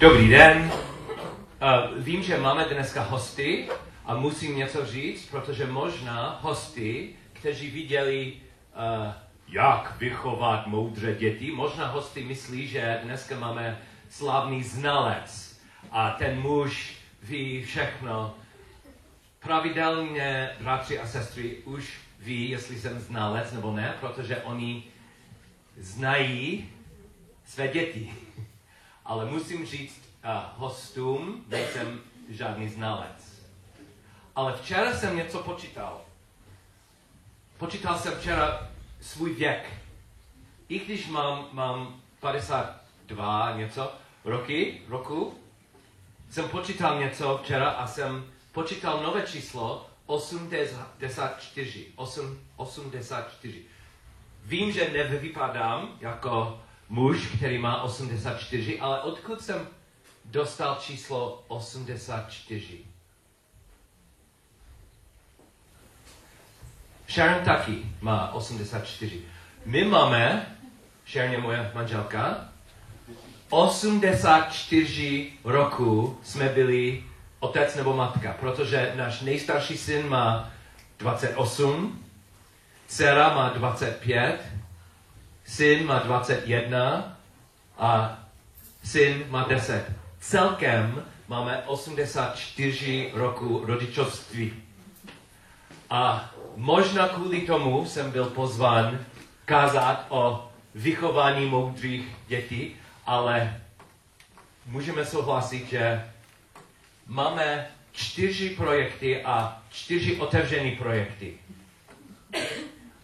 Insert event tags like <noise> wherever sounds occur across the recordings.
Dobrý den. Uh, vím, že máme dneska hosty a musím něco říct, protože možná hosty, kteří viděli, uh, jak vychovat moudré děti, možná hosty myslí, že dneska máme slavný znalec a ten muž ví všechno. Pravidelně bratři a sestry už ví, jestli jsem znalec nebo ne, protože oni znají své děti. <laughs> Ale musím říct uh, hostům, nejsem žádný znalec. Ale včera jsem něco počítal. Počítal jsem včera svůj věk. I když mám, mám 52 něco roky, roku, jsem počítal něco včera a jsem počítal nové číslo 84. 8, 84. Vím, že nevypadám jako muž, který má 84, ale odkud jsem dostal číslo 84? Sharon taky má 84. My máme, Sharon je moje manželka, 84 roku jsme byli otec nebo matka, protože náš nejstarší syn má 28, dcera má 25, syn má 21 a syn má 10. Celkem máme 84 roku rodičovství. A možná kvůli tomu jsem byl pozván kázat o vychování moudrých dětí, ale můžeme souhlasit, že máme čtyři projekty a čtyři otevřené projekty.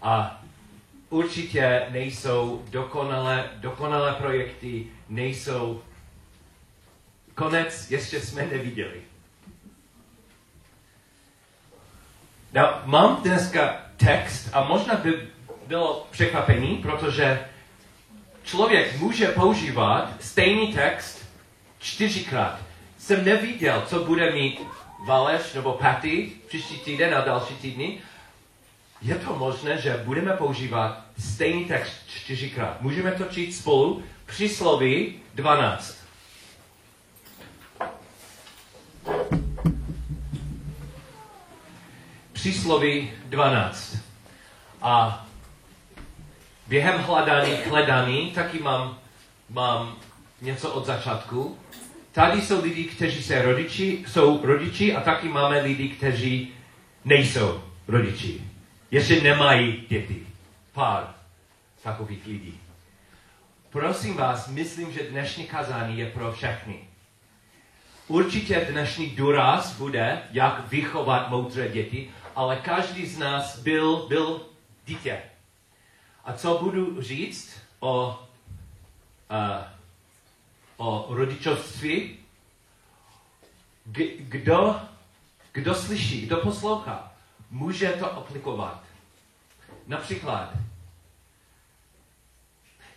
A určitě nejsou dokonalé, dokonalé projekty, nejsou konec, ještě jsme neviděli. No, mám dneska text a možná by bylo překvapení, protože člověk může používat stejný text čtyřikrát. Jsem neviděl, co bude mít Valeš nebo Patty příští týden a další týdny. Je to možné, že budeme používat stejný text čtyřikrát. Můžeme to číst spolu. Přísloví 12. Přísloví 12. A během hledání, hledání taky mám, mám něco od začátku. Tady jsou lidi, kteří se rodiči, jsou rodiči a taky máme lidi, kteří nejsou rodiči. Ještě nemají děti. Pár takových lidí. Prosím vás, myslím, že dnešní kazání je pro všechny. Určitě dnešní důraz bude, jak vychovat moudré děti, ale každý z nás byl, byl dítě. A co budu říct o, uh, o rodičovství? G- kdo, kdo slyší, kdo poslouchá, může to aplikovat. Například,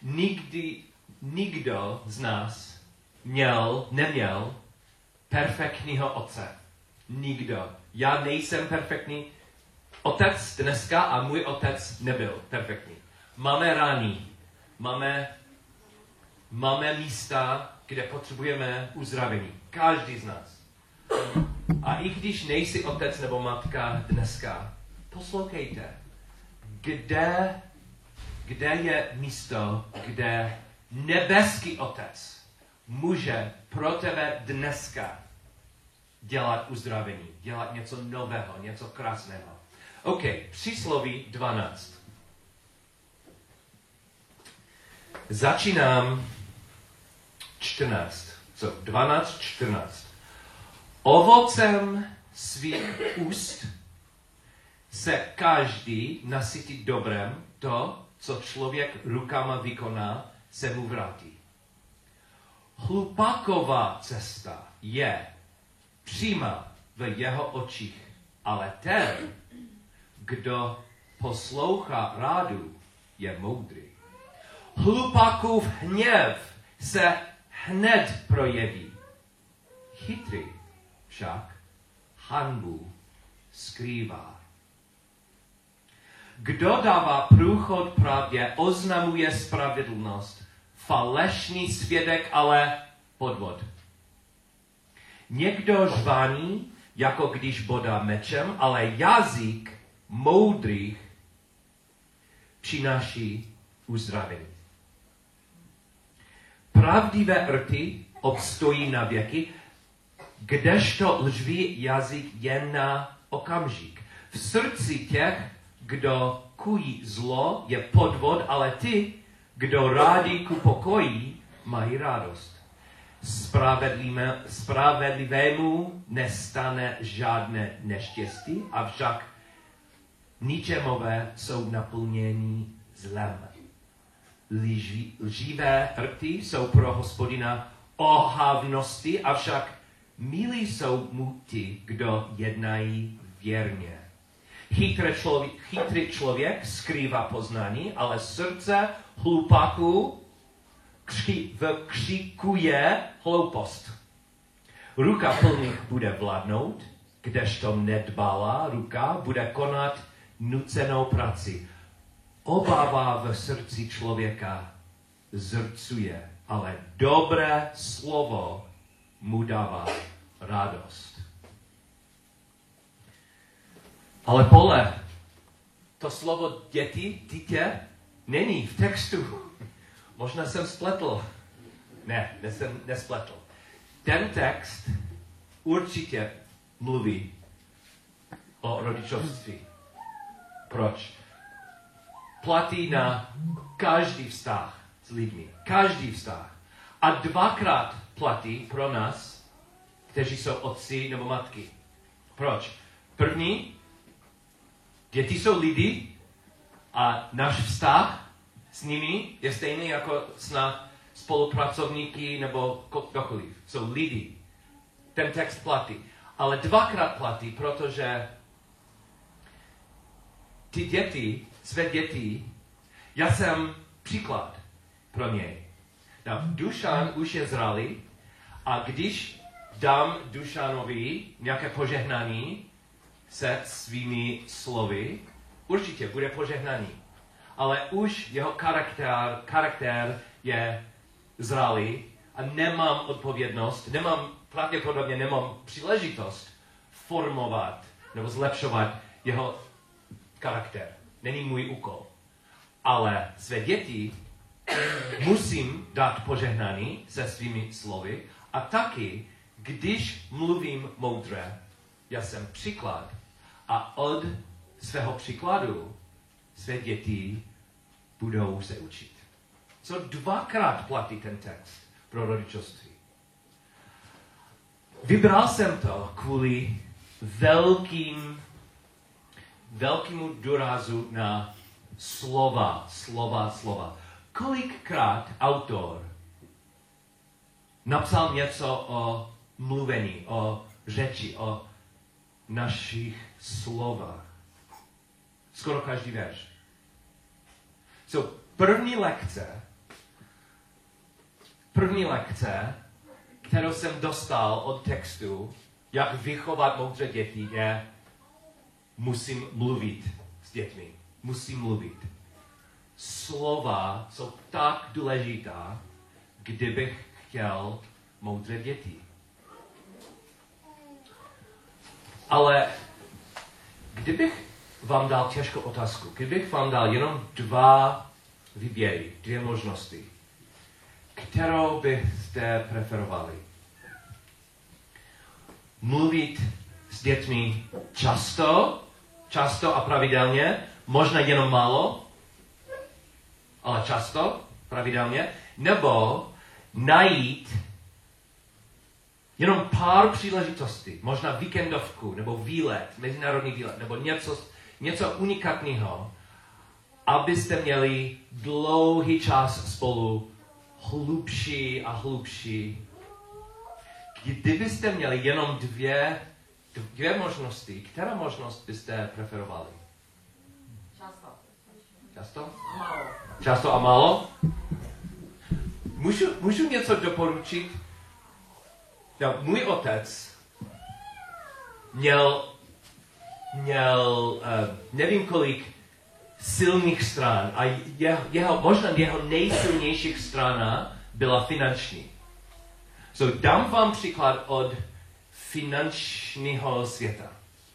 nikdy, nikdo z nás měl, neměl perfektního otce. Nikdo. Já nejsem perfektní otec dneska a můj otec nebyl perfektní. Máme rány, máme, máme místa, kde potřebujeme uzdravení. Každý z nás. A i když nejsi otec nebo matka dneska, poslouchejte, kde, kde je místo, kde nebeský otec může pro tebe dneska dělat uzdravení, dělat něco nového, něco krásného. OK, přísloví 12. Začínám 14. Co? 12, 14. Ovocem svých úst se každý nasytí dobrem, to, co člověk rukama vykoná, se mu vrátí. Hlupáková cesta je přímá v jeho očích, ale ten, kdo poslouchá rádu, je moudrý. Hlupákův hněv se hned projeví. Chytrý však hanbu skrývá. Kdo dává průchod pravdě, oznamuje spravedlnost. falešný svědek, ale podvod. Někdo žvaní, jako když bodá mečem, ale jazyk moudrých přináší uzdravení. Pravdivé rty obstojí na věky, kdežto lživý jazyk jen na okamžik. V srdci těch, kdo kují zlo, je podvod, ale ty, kdo rádi ku pokoji, mají radost. Spravedlivému nestane žádné neštěstí, avšak ničemové jsou naplnění zlem. Lži, lživé rty jsou pro hospodina ohavnosti, avšak milí jsou mu ti, kdo jednají věrně. Chytrý člověk, chytrý člověk skrývá poznání, ale srdce hlupáků kři, vkřikuje hloupost. Ruka plných bude vládnout, kdežto nedbalá ruka bude konat nucenou práci. Obava v srdci člověka zrcuje, ale dobré slovo mu dává radost. Ale pole, to slovo děti, dítě, není v textu. Možná jsem spletl. Ne, nesem, nespletl. Ten text určitě mluví o rodičovství. Proč? Platí na každý vztah s lidmi. Každý vztah. A dvakrát platí pro nás, kteří jsou otci nebo matky. Proč? První, děti jsou lidi a náš vztah s nimi je stejný jako s na spolupracovníky nebo kdokoliv. Jsou lidi. Ten text platí. Ale dvakrát platí, protože ty děti, své děti, já jsem příklad pro něj. Dušan už je zralý a když dám Dušanovi nějaké požehnání se svými slovy, určitě bude požehnaný. Ale už jeho charakter, charakter je zralý a nemám odpovědnost, nemám, pravděpodobně nemám příležitost formovat nebo zlepšovat jeho charakter. Není můj úkol. Ale své děti musím dát požehnání se svými slovy a taky, když mluvím moudře, já jsem příklad a od svého příkladu své děti budou se učit. Co dvakrát platí ten text pro rodičovství. Vybral jsem to kvůli velkým, velkému důrazu na slova, slova, slova. Kolikrát autor napsal něco o mluvení, o řeči, o našich slovách. Skoro každý verš. So, první lekce, první lekce, kterou jsem dostal od textu, jak vychovat moudré děti, je musím mluvit s dětmi. Musím mluvit. Slova jsou tak důležitá, kdybych chtěl moudré děti. Ale kdybych vám dal těžkou otázku, kdybych vám dal jenom dva výběry, dvě možnosti, kterou byste preferovali? Mluvit s dětmi často, často a pravidelně, možná jenom málo, ale často, pravidelně, nebo najít jenom pár příležitostí, možná víkendovku, nebo výlet, mezinárodní výlet, nebo něco, něco unikátního, abyste měli dlouhý čas spolu, hlubší a hlubší. Kdybyste měli jenom dvě, dvě možnosti, která možnost byste preferovali? Často. Často? Málo. Často a málo? Můžu, můžu něco doporučit? No, můj otec měl, měl uh, nevím kolik silných stran a jeho, jeho, možná jeho nejsilnějších strana byla finanční. So dám vám příklad od finančního světa.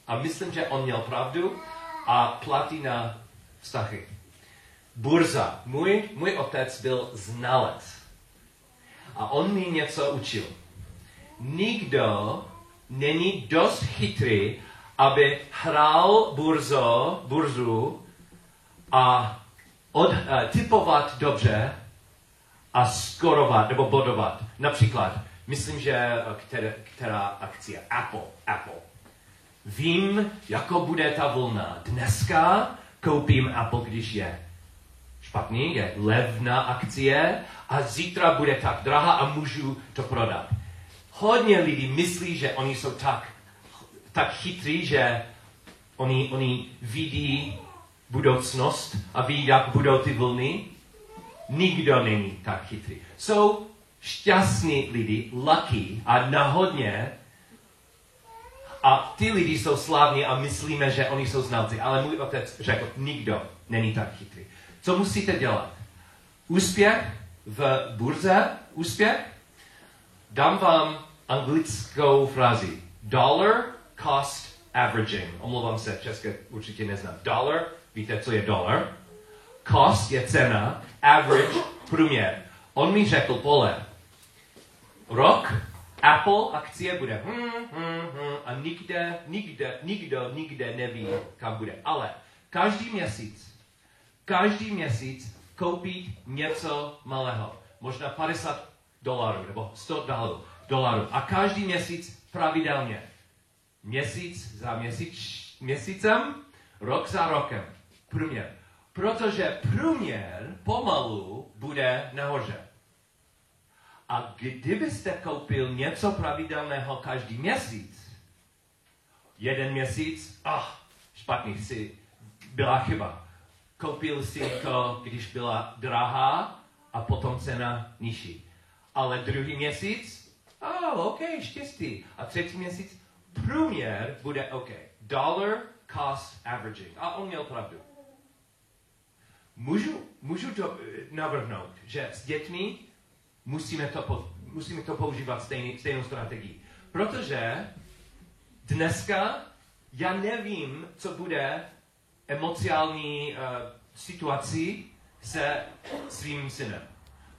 A myslím, že on měl pravdu a platí na vztahy. Burza. Můj, můj otec byl znalec. A on mi něco učil. Nikdo není dost chytrý, aby hrál burzo, burzu a od, uh, typovat dobře a skorovat nebo bodovat. Například, myslím, že která, která akcie, Apple, Apple. Vím, jako bude ta vlna. Dneska koupím Apple, když je špatný, je levná akcie a zítra bude tak drahá a můžu to prodat. Hodně lidí myslí, že oni jsou tak, tak chytří, že oni, oni vidí budoucnost a ví, jak budou ty vlny. Nikdo není tak chytrý. Jsou šťastní lidi, lucky a náhodně a ty lidi jsou slavní a myslíme, že oni jsou znalci. Ale můj otec řekl, nikdo není tak chytrý. Co musíte dělat? Úspěch v burze, úspěch, dám vám anglickou frázi. Dollar cost averaging. Omlouvám se, české určitě neznám. Dollar, víte, co je dolar? Cost je cena, average, průměr. On mi řekl, pole, rok, Apple akcie bude hm, hm, hm, a nikde, nikde, nikdo, nikde neví, kam bude. Ale každý měsíc, každý měsíc koupit něco malého. Možná 50 dolarů nebo 100 dolarů. A každý měsíc pravidelně. Měsíc za měsíc, měsícem, rok za rokem. Průměr. Protože průměr pomalu bude nahoře. A kdybyste koupil něco pravidelného každý měsíc, jeden měsíc, ah, špatný si, byla chyba. Koupil si to, když byla drahá a potom cena nižší. Ale druhý měsíc, oh, OK, štěstí. A třetí měsíc, průměr bude OK. Dollar cost averaging. A on měl pravdu. Můžu, můžu to navrhnout, že s dětmi musíme to, musíme to používat stejný, stejnou strategii. Protože dneska já nevím, co bude emocionální uh, situací se svým synem.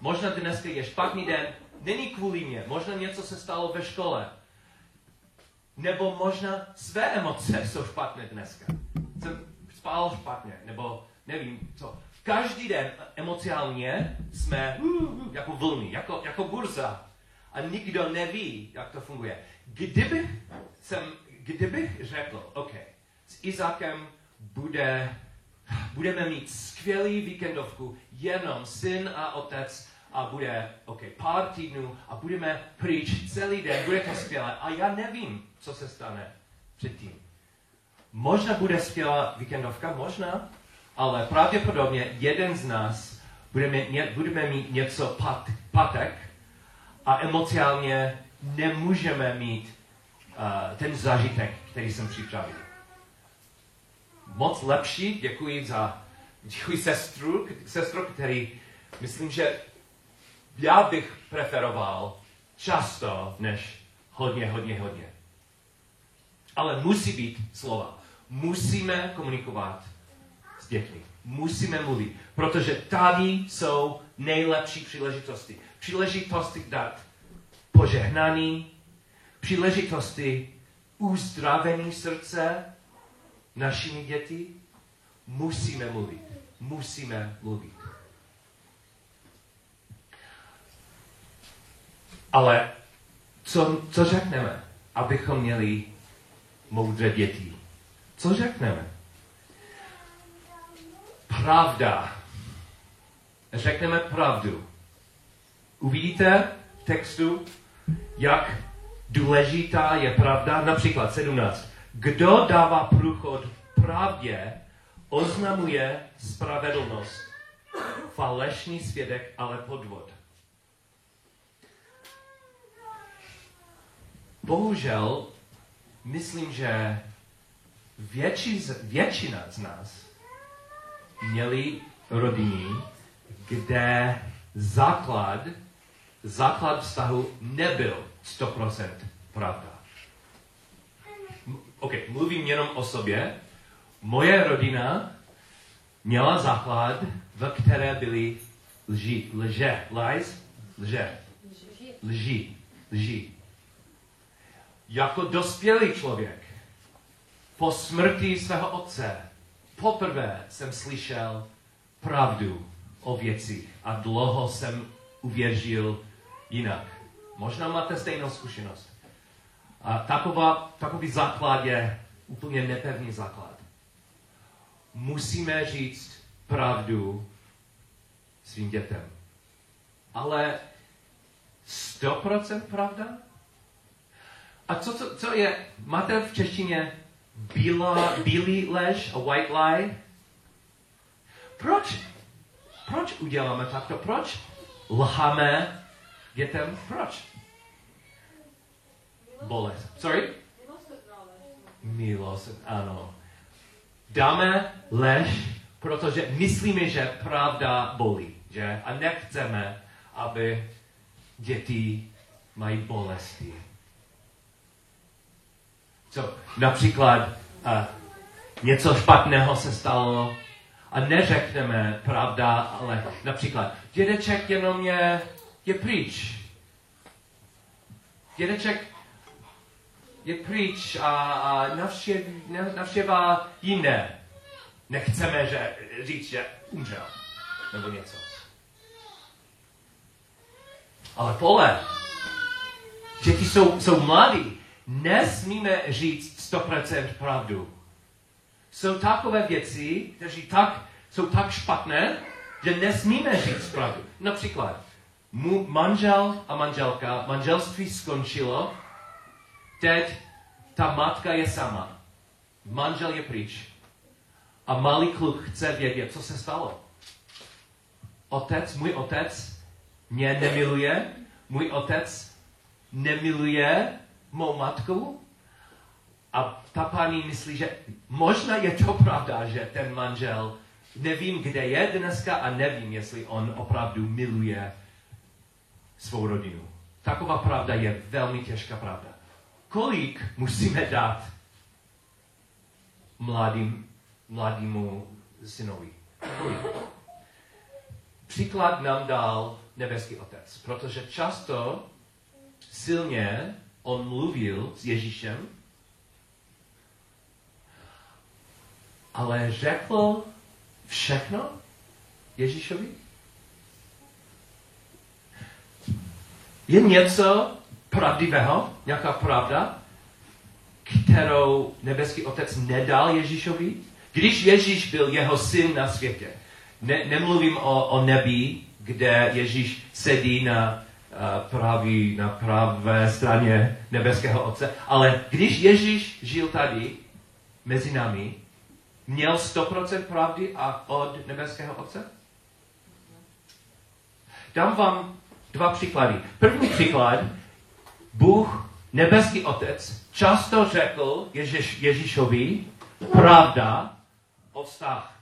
Možná dneska je špatný den, není kvůli mě, možná něco se stalo ve škole. Nebo možná své emoce jsou špatné dneska. Jsem spal špatně, nebo nevím co. Každý den emocionálně jsme uh, jako vlny, jako, jako burza. A nikdo neví, jak to funguje. Kdybych, jsem, kdybych řekl, OK, s Izákem bude, budeme mít skvělý víkendovku, jenom syn a otec a bude, OK, pár týdnů a budeme pryč celý den, bude to skvělé. A já nevím, co se stane předtím. Možná bude skvělá víkendovka, možná, ale pravděpodobně jeden z nás budeme, budeme mít něco pat, patek a emocionálně nemůžeme mít uh, ten zážitek, který jsem připravil. Moc lepší, děkuji za děkuji sestru, sestru, který myslím, že já bych preferoval často, než hodně, hodně, hodně. Ale musí být slova. Musíme komunikovat s dětmi. Musíme mluvit, protože tady jsou nejlepší příležitosti. Příležitosti dát požehnaný, příležitosti uzdravení srdce našimi děti. Musíme mluvit. Musíme mluvit. Ale co, co řekneme, abychom měli moudré děti? Co řekneme? Pravda. Řekneme pravdu. Uvidíte v textu, jak důležitá je pravda. Například 17. Kdo dává průchod pravdě, oznamuje spravedlnost. Falešný svědek, ale podvod. Bohužel, myslím, že větši, většina z nás měli rodiny, kde základ, základ vztahu nebyl 100% pravda. OK, mluvím jenom o sobě. Moje rodina měla základ, ve které byly lži, lže, lies, lže, lži, lži. Jako dospělý člověk, po smrti svého otce, poprvé jsem slyšel pravdu o věcích a dlouho jsem uvěřil jinak. Možná máte stejnou zkušenost. A taková, takový základ je úplně nepevný základ. Musíme říct pravdu svým dětem. Ale 100% pravda? A co, co, co je, máte v češtině bílá, bílý lež, a white lie? Proč? Proč uděláme takto? Proč lháme dětem? Proč? Bolest. Sorry? Milost, ano. Dáme lež, protože myslíme, že pravda bolí, že? A nechceme, aby děti mají bolesti. Co? Například uh, něco špatného se stalo a neřekneme pravda, ale například dědeček jenom je, je pryč. Dědeček je pryč a, a navštěv, navštěvá jiné. Nechceme že, říct, že umřel. Nebo něco. Ale pole, děti jsou, jsou mladí. Nesmíme říct 100% pravdu. Jsou takové věci, které tak, jsou tak špatné, že nesmíme říct pravdu. Například, mu, manžel a manželka, manželství skončilo, teď ta matka je sama. Manžel je pryč. A malý kluk chce vědět, co se stalo. Otec, můj otec mě nemiluje, můj otec nemiluje mou matku a ta paní myslí, že možná je to pravda, že ten manžel, nevím, kde je dneska a nevím, jestli on opravdu miluje svou rodinu. Taková pravda je velmi těžká pravda. Kolik musíme dát mladým, mladému synovi? Příklad nám dal nebeský otec, protože často silně on mluvil s Ježíšem, ale řekl všechno Ježíšovi? Je něco pravdivého, nějaká pravda, kterou nebeský otec nedal Ježíšovi? Když Ježíš byl jeho syn na světě, ne, nemluvím o, o nebi, kde Ježíš sedí na, uh, pravý, na pravé straně nebeského Otce, ale když Ježíš žil tady mezi námi, měl 100% pravdy a od nebeského Otce? Dám vám dva příklady. První příklad, Bůh, nebeský Otec, často řekl Ježíš, Ježíšovi pravda o vztah.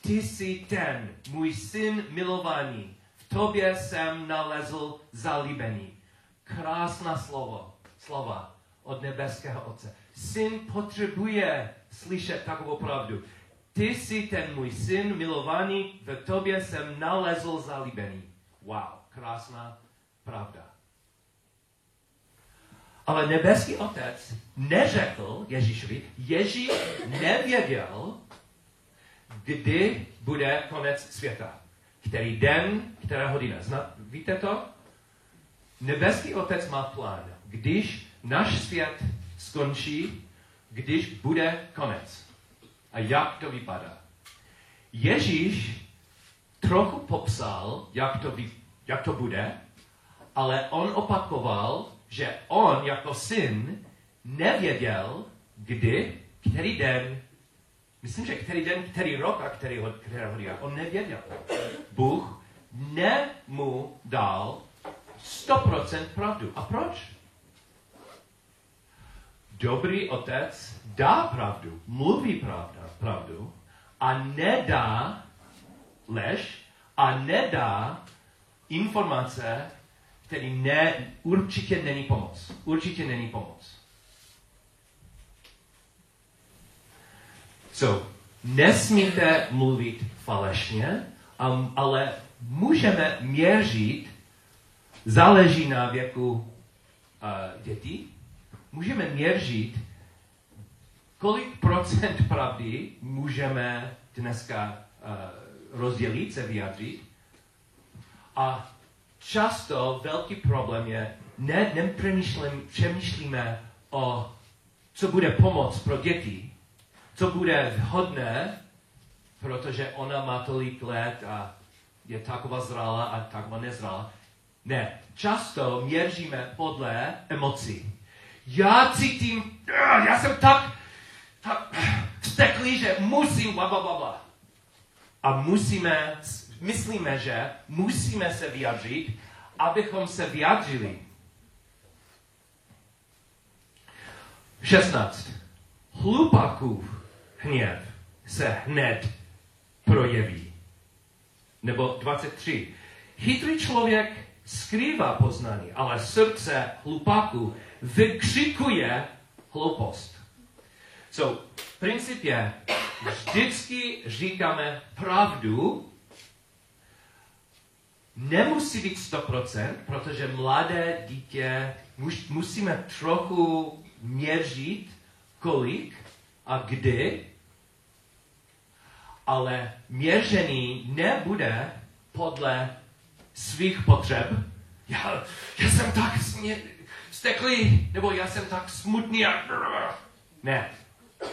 Ty jsi ten, můj syn milovaný, v tobě jsem nalezl zalíbení. Krásná slovo, slova od nebeského Otce. Syn potřebuje slyšet takovou pravdu. Ty jsi ten můj syn milovaný, v tobě jsem nalezl zalíbení. Wow, krásná pravda. Ale nebeský otec neřekl Ježíšovi, Ježíš nevěděl, kdy bude konec světa. Který den, která hodina. Zna, víte to? Nebeský otec má plán. Když náš svět skončí, když bude konec. A jak to vypadá? Ježíš trochu popsal, jak to, jak to bude, ale on opakoval, že on jako syn nevěděl, kdy, který den, myslím, že který den, který rok a který, který hodina, on nevěděl. Bůh nemu dal 100% pravdu. A proč? Dobrý otec dá pravdu, mluví pravda, pravdu, a nedá lež a nedá informace, který ne, určitě není pomoc. Určitě není pomoc. So, nesmíte mluvit falešně, ale můžeme měřit, záleží na věku uh, dětí, můžeme měřit, kolik procent pravdy můžeme dneska uh, rozdělit, se vyjádřit. A často velký problém je, ne, nepřemýšlíme o, co bude pomoc pro děti, co bude vhodné, protože ona má tolik let a je taková zralá a taková nezralá. Ne, často měříme podle emocí. Já cítím, já jsem tak, tak vzteklý, že musím, bla, bla, bla, bla. A musíme, myslíme, že musíme se vyjádřit, abychom se vyjádřili. 16. Hlupakův hněv se hned projeví. Nebo 23. Chytrý člověk skrývá poznání, ale srdce hlupáku vykřikuje hloupost. So, princip je, vždycky říkáme pravdu, nemusí být 100%, protože mladé dítě musíme trochu měřit, kolik a kdy, ale měření nebude podle svých potřeb. Já, já jsem tak smě, steklý, nebo já jsem tak smutný. A... Ne,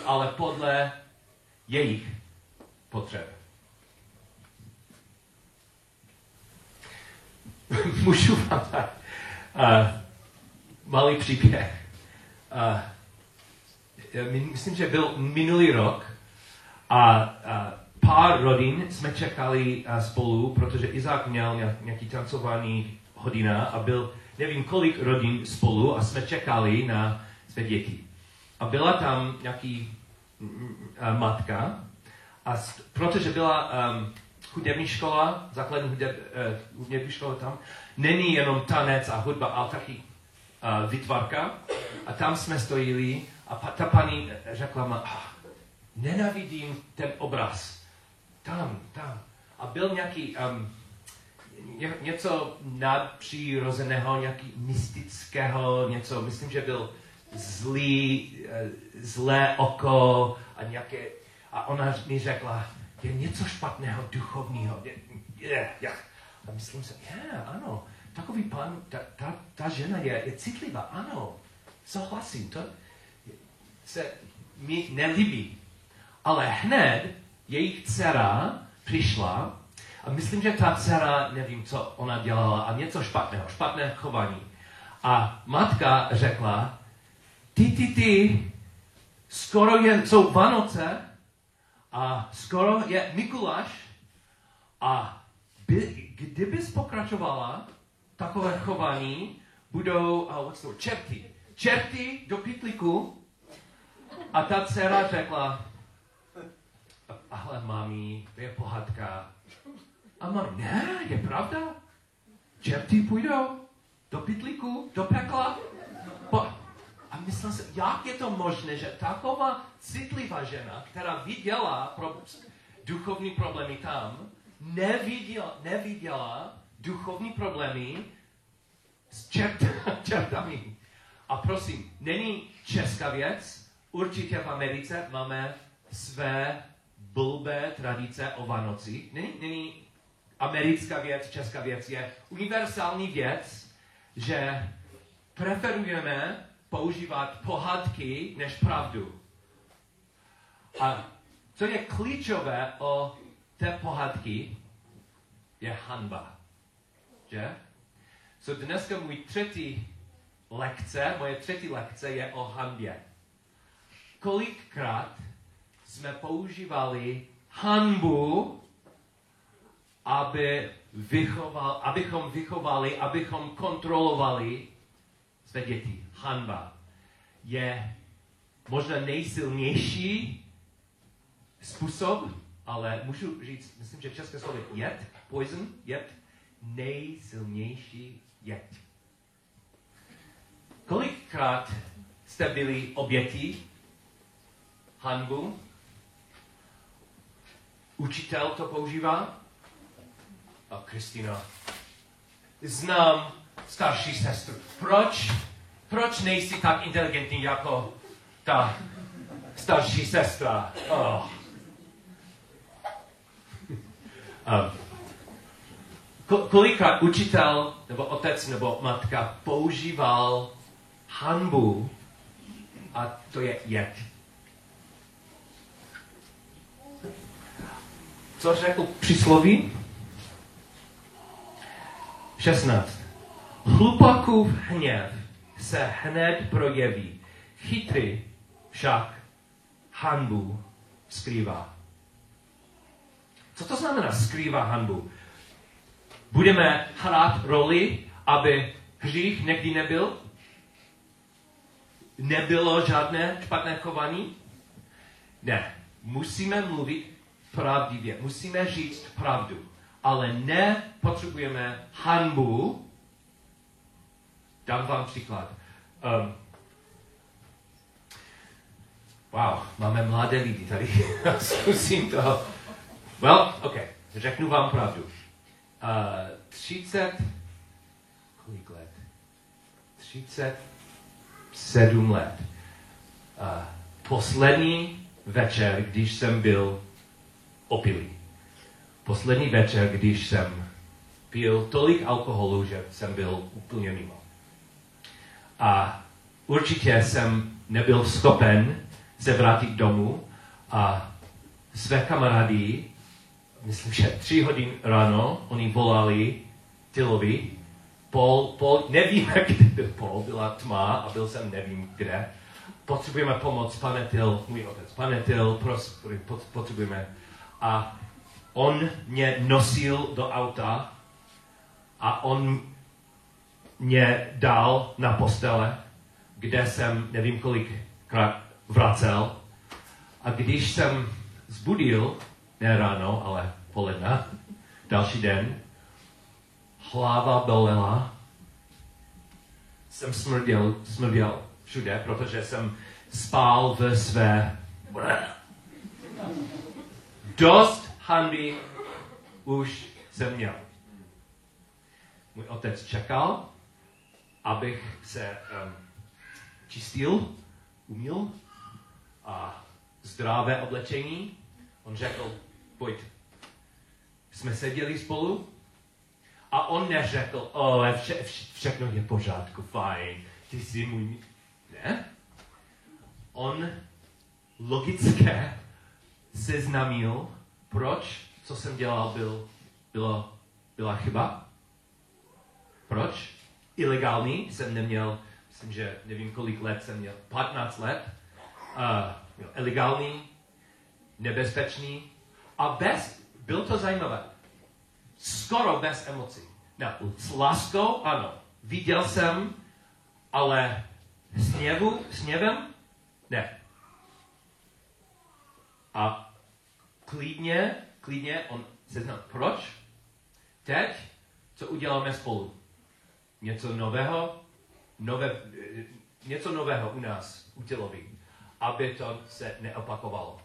ale podle jejich potřeb. <laughs> Můžu vám dát uh, malý příběh. Uh, myslím, že byl minulý rok a, a pár rodin jsme čekali uh, spolu, protože Izák měl nějaký tancování hodina a byl nevím kolik rodin spolu a jsme čekali na své děti. A byla tam nějaký uh, matka, a protože byla um, hudební škola, základní hudeb, uh, hudební škola tam, není jenom tanec a hudba, ale taky uh, vytvarka. A tam jsme stojili a pa, ta paní řekla ma, ah, nenavidím ten obraz. Tam, tam. A byl nějaký um, ně, něco nadpřirozeného, nějaký mystického, něco, myslím, že byl zlý, uh, zlé oko a nějaké, a ona mi řekla, je něco špatného, duchovního. Je, je, je. A myslím si, je, ano, takový pan, ta, ta, ta žena je, je citlivá, ano, souhlasím, to se mi nelíbí. Ale hned jejich dcera přišla a myslím, že ta dcera, nevím, co ona dělala, a něco špatného, špatné chování. A matka řekla, ty, ty, ty, skoro je, jsou Vánoce a skoro je Mikuláš a by, kdybys pokračovala takové chování, budou, uh, what's čerty. Čerty do pytlíku a ta dcera řekla, ale mami, je pohádka. A mám, ne, je pravda. Čerty půjdou do pytlíku, do pekla. Myslel jsem, jak je to možné, že taková citlivá žena, která viděla pro duchovní problémy tam, neviděla, neviděla duchovní problémy s čert, <laughs> čertami. A prosím, není česká věc, určitě v Americe máme své blbé tradice o Vánocích. Není, není americká věc, česká věc, je univerzální věc, že preferujeme používat pohádky než pravdu. A co je klíčové o té pohádky, je hanba. Že? So dneska můj třetí lekce, moje třetí lekce je o hanbě. Kolikrát jsme používali hanbu, aby vychoval, abychom vychovali, abychom kontrolovali své děti. Hanba je možná nejsilnější způsob, ale můžu říct, myslím, že české slovo je jed, poison, jed, nejsilnější jed. Kolikrát jste byli obětí hanbu? Učitel to používá? A Kristýna, znám starší sestru. Proč? Proč nejsi tak inteligentní jako ta starší sestra? Oh. Um, <laughs> ko- kolikrát učitel nebo otec nebo matka používal hanbu a to je jed. Co řekl přísloví? 16. Hlupakův hněv se hned projeví, chytrý však hanbu skrývá. Co to znamená skrývá hanbu? Budeme hrát roli, aby hřích někdy nebyl? Nebylo žádné špatné chování? Ne. Musíme mluvit pravdivě. Musíme říct pravdu. Ale nepotřebujeme hanbu. Dám vám příklad. Um, wow, máme mladé lidi tady. <laughs> Zkusím to. Well, ok, řeknu vám pravdu. Uh, 30, kolik let? 37 let. Uh, poslední večer, když jsem byl opilý. Poslední večer, když jsem pil tolik alkoholu, že jsem byl úplně mimo. A určitě jsem nebyl schopen se vrátit domů a své kamarády, myslím, že tři hodin ráno, oni volali Tylovi, Paul, Paul, nevíme, <laughs> kde byl Paul, byla tma a byl jsem nevím kde. Potřebujeme pomoc, pane Tyl, můj otec, pane Tyl, pros, potřebujeme. A on mě nosil do auta a on mě dal na postele, kde jsem nevím kolikrát vracel. A když jsem zbudil, ne ráno, ale poledne, další den, hlava bolela, jsem smrděl, smrděl všude, protože jsem spál ve své... Dost hanby už jsem měl. Můj otec čekal, abych se um, čistil, umil a zdravé oblečení. On řekl, pojď. Jsme seděli spolu a on neřekl, o, vše, vše, všechno je v pořádku, fajn, ty jsi můj... Ne? On logické seznamil, proč, co jsem dělal, byl, bylo, byla chyba. Proč? Ilegální jsem neměl, myslím, že nevím kolik let jsem měl, 15 let. Uh, ilegální, nebezpečný a bez, byl to zajímavé, skoro bez emocí. Ne, s láskou, ano. Viděl jsem, ale s, něvu, s něvem? Ne. A klidně, klidně on se zná, proč? Teď, co uděláme spolu? Něco nového? Nové, něco nového u nás, u těloví, aby to se neopakovalo.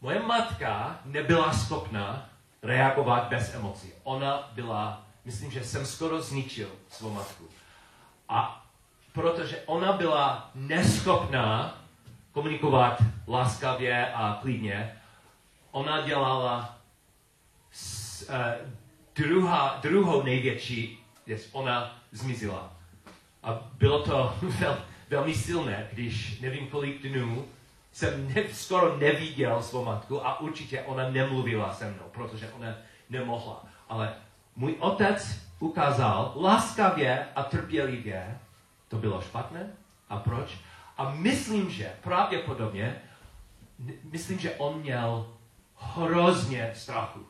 Moje matka nebyla schopná reagovat bez emocí. Ona byla, myslím, že jsem skoro zničil svou matku. A protože ona byla neschopná komunikovat láskavě a klidně, ona dělala s, uh, druhá, druhou největší věc, ona zmizela. A bylo to <laughs> vel, velmi silné, když nevím kolik dnů jsem ne, skoro neviděl svou matku a určitě ona nemluvila se mnou, protože ona nemohla. Ale můj otec ukázal láskavě a trpělivě, to bylo špatné. A proč? A myslím, že pravděpodobně, myslím, že on měl hrozně strachu.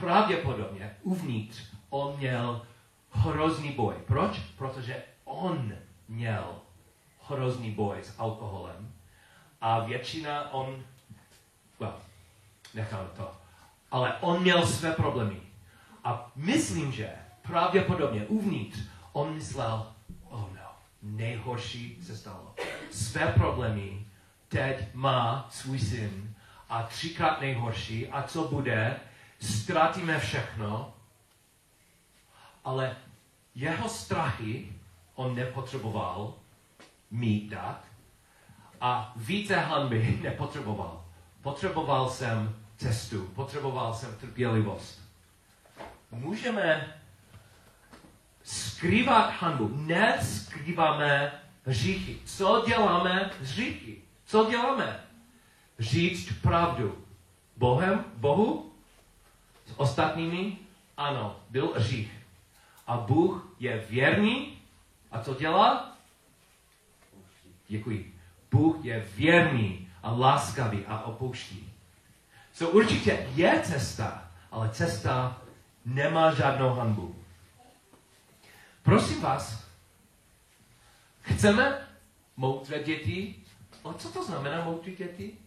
Pravděpodobně uvnitř on měl hrozný boj. Proč? Protože on měl hrozný boj s alkoholem a většina on, well, nechal to. Ale on měl své problémy. A myslím, že pravděpodobně uvnitř on myslel, oh no, nejhorší se stalo. Své problémy teď má svůj syn a třikrát nejhorší a co bude, ztratíme všechno, ale jeho strachy on nepotřeboval mít dát a více hanby <laughs> nepotřeboval. Potřeboval jsem cestu, potřeboval jsem trpělivost. Můžeme skrývat hanbu, neskrýváme hříchy. Co děláme s hříchy? Co děláme? Říct pravdu. Bohem, Bohu? S ostatními? Ano, byl hřích. A Bůh je věrný. A co dělá? Děkuji. Bůh je věrný a láskavý a opouští. So určitě je cesta, ale cesta nemá žádnou hanbu. Prosím vás, chceme moudré děti? Ale co to znamená moudré děti?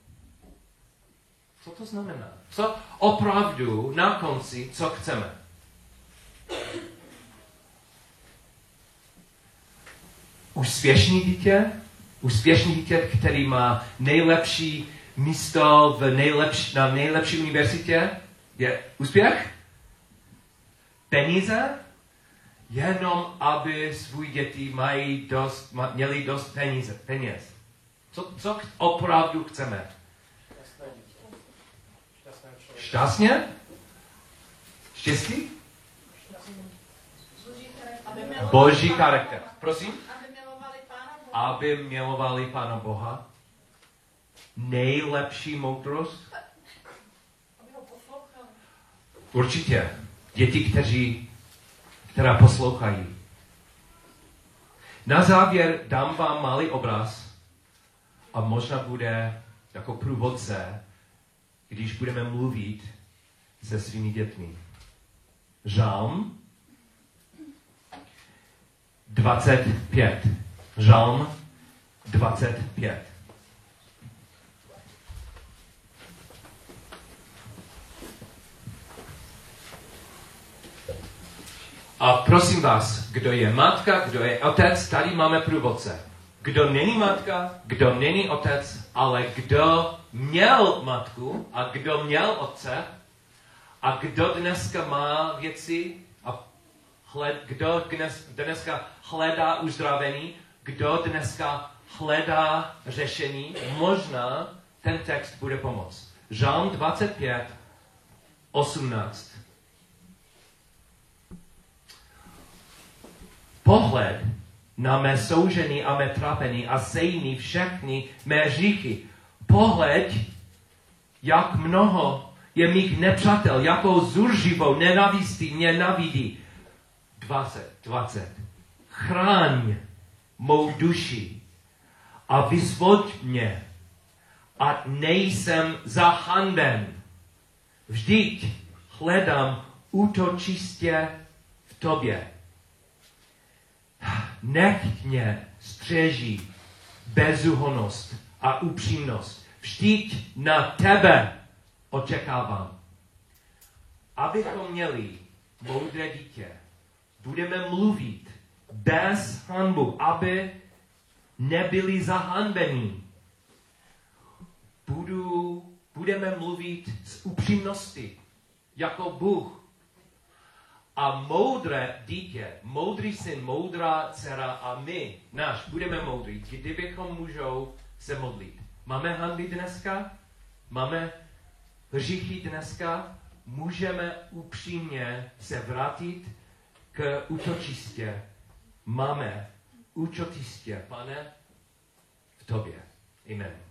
Co to znamená? Co opravdu na konci, co chceme? Úspěšný dítě? Úspěšný dítě, který má nejlepší místo v nejlepší, na nejlepší univerzitě? Je úspěch? Peníze? Jenom, aby svůj děti mají dost, měli dost peníze, peněz. Co, co opravdu chceme? Šťastně? Štěstí? Boží charakter. Prosím? Aby milovali Pána Boha. Nejlepší moudrost? Aby ho poslouchali. Určitě. Děti, kteří, která poslouchají. Na závěr dám vám malý obraz a možná bude jako průvodce, když budeme mluvit se svými dětmi. Žalm 25. Žalm 25. A prosím vás, kdo je matka, kdo je otec, tady máme průvodce. Kdo není matka, kdo není otec, ale kdo měl matku a kdo měl otce a kdo dneska má věci a hled, kdo dnes, dneska hledá uzdravení, kdo dneska hledá řešení, možná ten text bude pomoct. Žálm 25, 18. Pohled na mé soužení a mé trapení a sejní všechny mé hříchy. Pohled, jak mnoho je mých nepřátel, jakou zurživou nenavistí mě navidí. 20, 20. Chráň mou duši a vysvoď mě, a nejsem zahanben. Vždyť hledám útočistě v tobě. Nech mě střeží bezuhonost a upřímnost. Vždyť na tebe očekávám. Abychom měli moudré dítě, budeme mluvit bez hanbu, aby nebyli zahanbení. Budu, budeme mluvit s upřímností, jako Bůh. A moudré dítě, moudrý syn, moudrá dcera a my, náš, budeme moudrý, kdybychom můžou se modlit. Máme hanby dneska? Máme hříchy dneska? Můžeme upřímně se vrátit k útočistě. Máme útočistě, pane, v tobě. Amen.